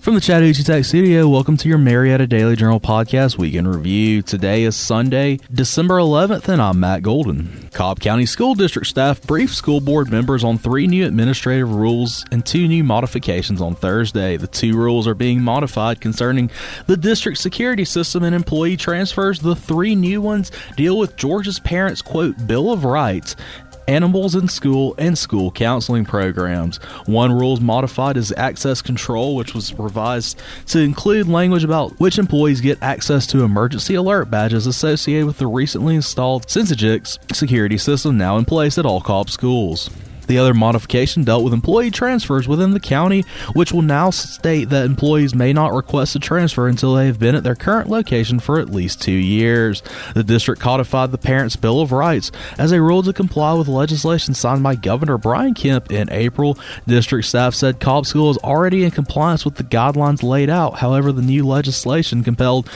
From the Chattahoochee Tech Studio, welcome to your Marietta Daily Journal Podcast Weekend Review. Today is Sunday, December 11th, and I'm Matt Golden. Cobb County School District staff briefed school board members on three new administrative rules and two new modifications on Thursday. The two rules are being modified concerning the district security system and employee transfers. The three new ones deal with Georgia's parents' quote, Bill of Rights animals in school, and school counseling programs. One rule is modified as access control, which was revised to include language about which employees get access to emergency alert badges associated with the recently installed Centegix security system now in place at all Cobb schools. The other modification dealt with employee transfers within the county, which will now state that employees may not request a transfer until they have been at their current location for at least two years. The district codified the Parents' Bill of Rights as a rule to comply with legislation signed by Governor Brian Kemp in April. District staff said Cobb School is already in compliance with the guidelines laid out. However, the new legislation compelled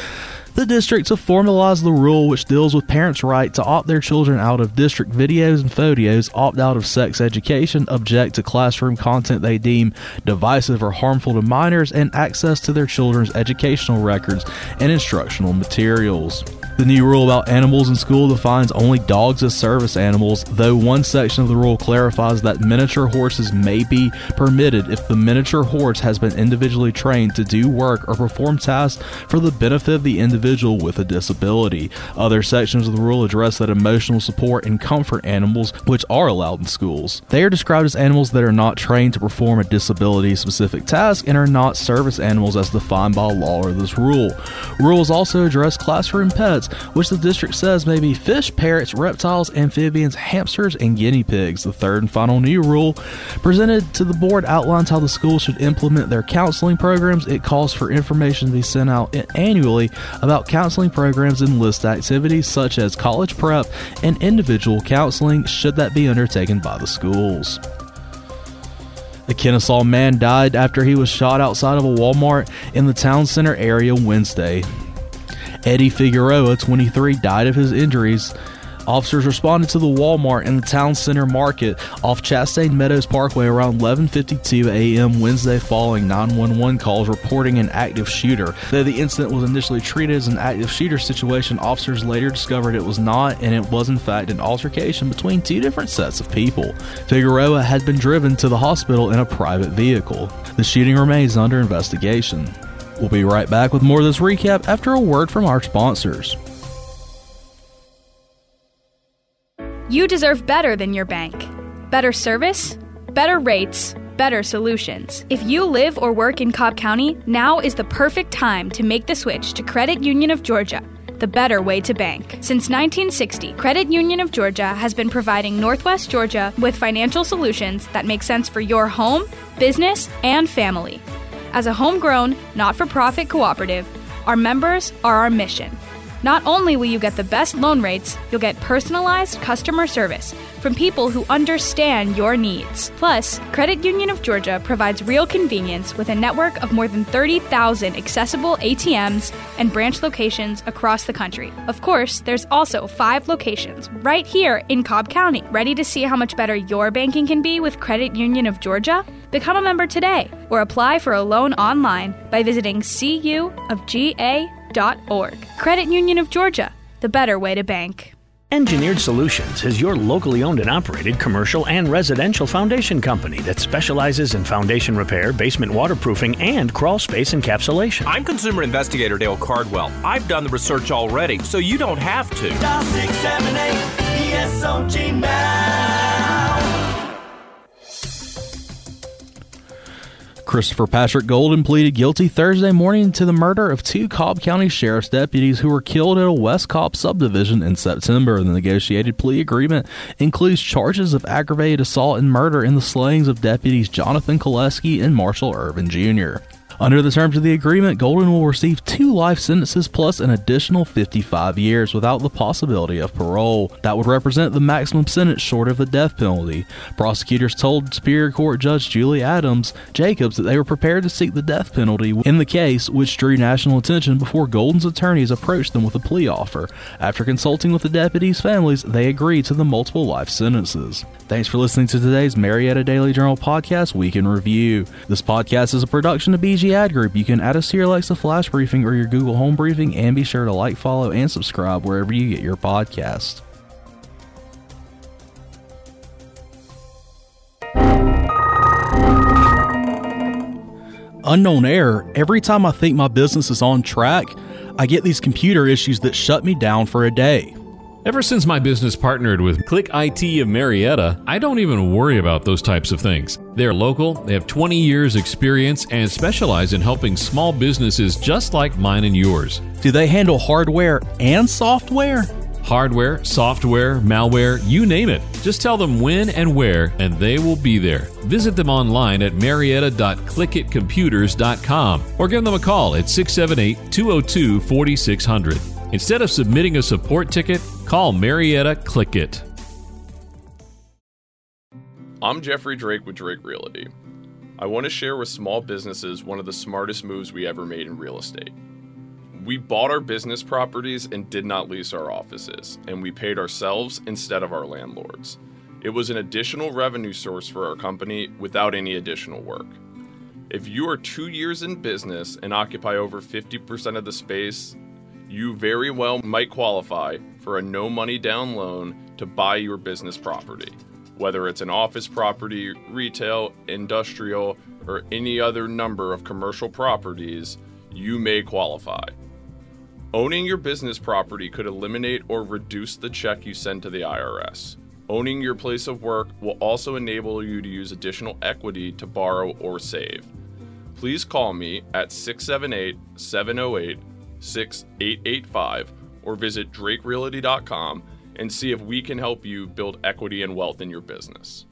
the district to formalized the rule which deals with parents' right to opt their children out of district videos and photos, opt out of sex education, object to classroom content they deem divisive or harmful to minors, and access to their children's educational records and instructional materials. The new rule about animals in school defines only dogs as service animals, though one section of the rule clarifies that miniature horses may be permitted if the miniature horse has been individually trained to do work or perform tasks for the benefit of the individual with a disability. Other sections of the rule address that emotional support and comfort animals, which are allowed in schools. They are described as animals that are not trained to perform a disability specific task and are not service animals as defined by law or this rule. Rules also address classroom pets which the district says may be fish, parrots, reptiles, amphibians, hamsters, and guinea pigs. The third and final new rule presented to the board outlines how the school should implement their counseling programs. It calls for information to be sent out annually about counseling programs and list activities such as college prep and individual counseling, should that be undertaken by the schools. A Kennesaw man died after he was shot outside of a Walmart in the town center area Wednesday. Eddie Figueroa, 23, died of his injuries. Officers responded to the Walmart in the town center market off Chastain Meadows Parkway around 11:52 a.m. Wednesday following 911 calls reporting an active shooter. Though the incident was initially treated as an active shooter situation, officers later discovered it was not and it was in fact an altercation between two different sets of people. Figueroa had been driven to the hospital in a private vehicle. The shooting remains under investigation. We'll be right back with more of this recap after a word from our sponsors. You deserve better than your bank. Better service, better rates, better solutions. If you live or work in Cobb County, now is the perfect time to make the switch to Credit Union of Georgia the better way to bank. Since 1960, Credit Union of Georgia has been providing Northwest Georgia with financial solutions that make sense for your home, business, and family. As a homegrown, not for profit cooperative, our members are our mission. Not only will you get the best loan rates, you'll get personalized customer service from people who understand your needs. Plus, Credit Union of Georgia provides real convenience with a network of more than 30,000 accessible ATMs and branch locations across the country. Of course, there's also five locations right here in Cobb County. Ready to see how much better your banking can be with Credit Union of Georgia? Become a member today or apply for a loan online by visiting cuofga.org. Credit Union of Georgia, the better way to bank. Engineered Solutions is your locally owned and operated commercial and residential foundation company that specializes in foundation repair, basement waterproofing, and crawl space encapsulation. I'm consumer investigator Dale Cardwell. I've done the research already, so you don't have to. Christopher Patrick Golden pleaded guilty Thursday morning to the murder of two Cobb County Sheriff's deputies who were killed at a West Cobb subdivision in September. The negotiated plea agreement includes charges of aggravated assault and murder in the slayings of deputies Jonathan Koleski and Marshall Ervin Jr. Under the terms of the agreement, Golden will receive two life sentences plus an additional 55 years without the possibility of parole. That would represent the maximum sentence short of the death penalty. Prosecutors told Superior Court Judge Julie Adams Jacobs that they were prepared to seek the death penalty in the case, which drew national attention before Golden's attorneys approached them with a plea offer. After consulting with the deputies' families, they agreed to the multiple life sentences. Thanks for listening to today's Marietta Daily Journal podcast Week in Review. This podcast is a production of BG Ad Group. You can add us to your Alexa Flash Briefing or your Google Home Briefing, and be sure to like, follow, and subscribe wherever you get your podcast. Unknown error. Every time I think my business is on track, I get these computer issues that shut me down for a day. Ever since my business partnered with Click IT of Marietta, I don't even worry about those types of things. They're local, they have 20 years experience and specialize in helping small businesses just like mine and yours. Do they handle hardware and software? Hardware, software, malware, you name it. Just tell them when and where, and they will be there. Visit them online at marietta.clickitcomputers.com or give them a call at 678 202 4600. Instead of submitting a support ticket, call Marietta Clickit. I'm Jeffrey Drake with Drake Realty. I want to share with small businesses one of the smartest moves we ever made in real estate. We bought our business properties and did not lease our offices, and we paid ourselves instead of our landlords. It was an additional revenue source for our company without any additional work. If you are two years in business and occupy over 50% of the space, you very well might qualify for a no money down loan to buy your business property. Whether it's an office property, retail, industrial, or any other number of commercial properties, you may qualify. Owning your business property could eliminate or reduce the check you send to the IRS. Owning your place of work will also enable you to use additional equity to borrow or save. Please call me at 678 708 6885 or visit drakerealty.com and see if we can help you build equity and wealth in your business.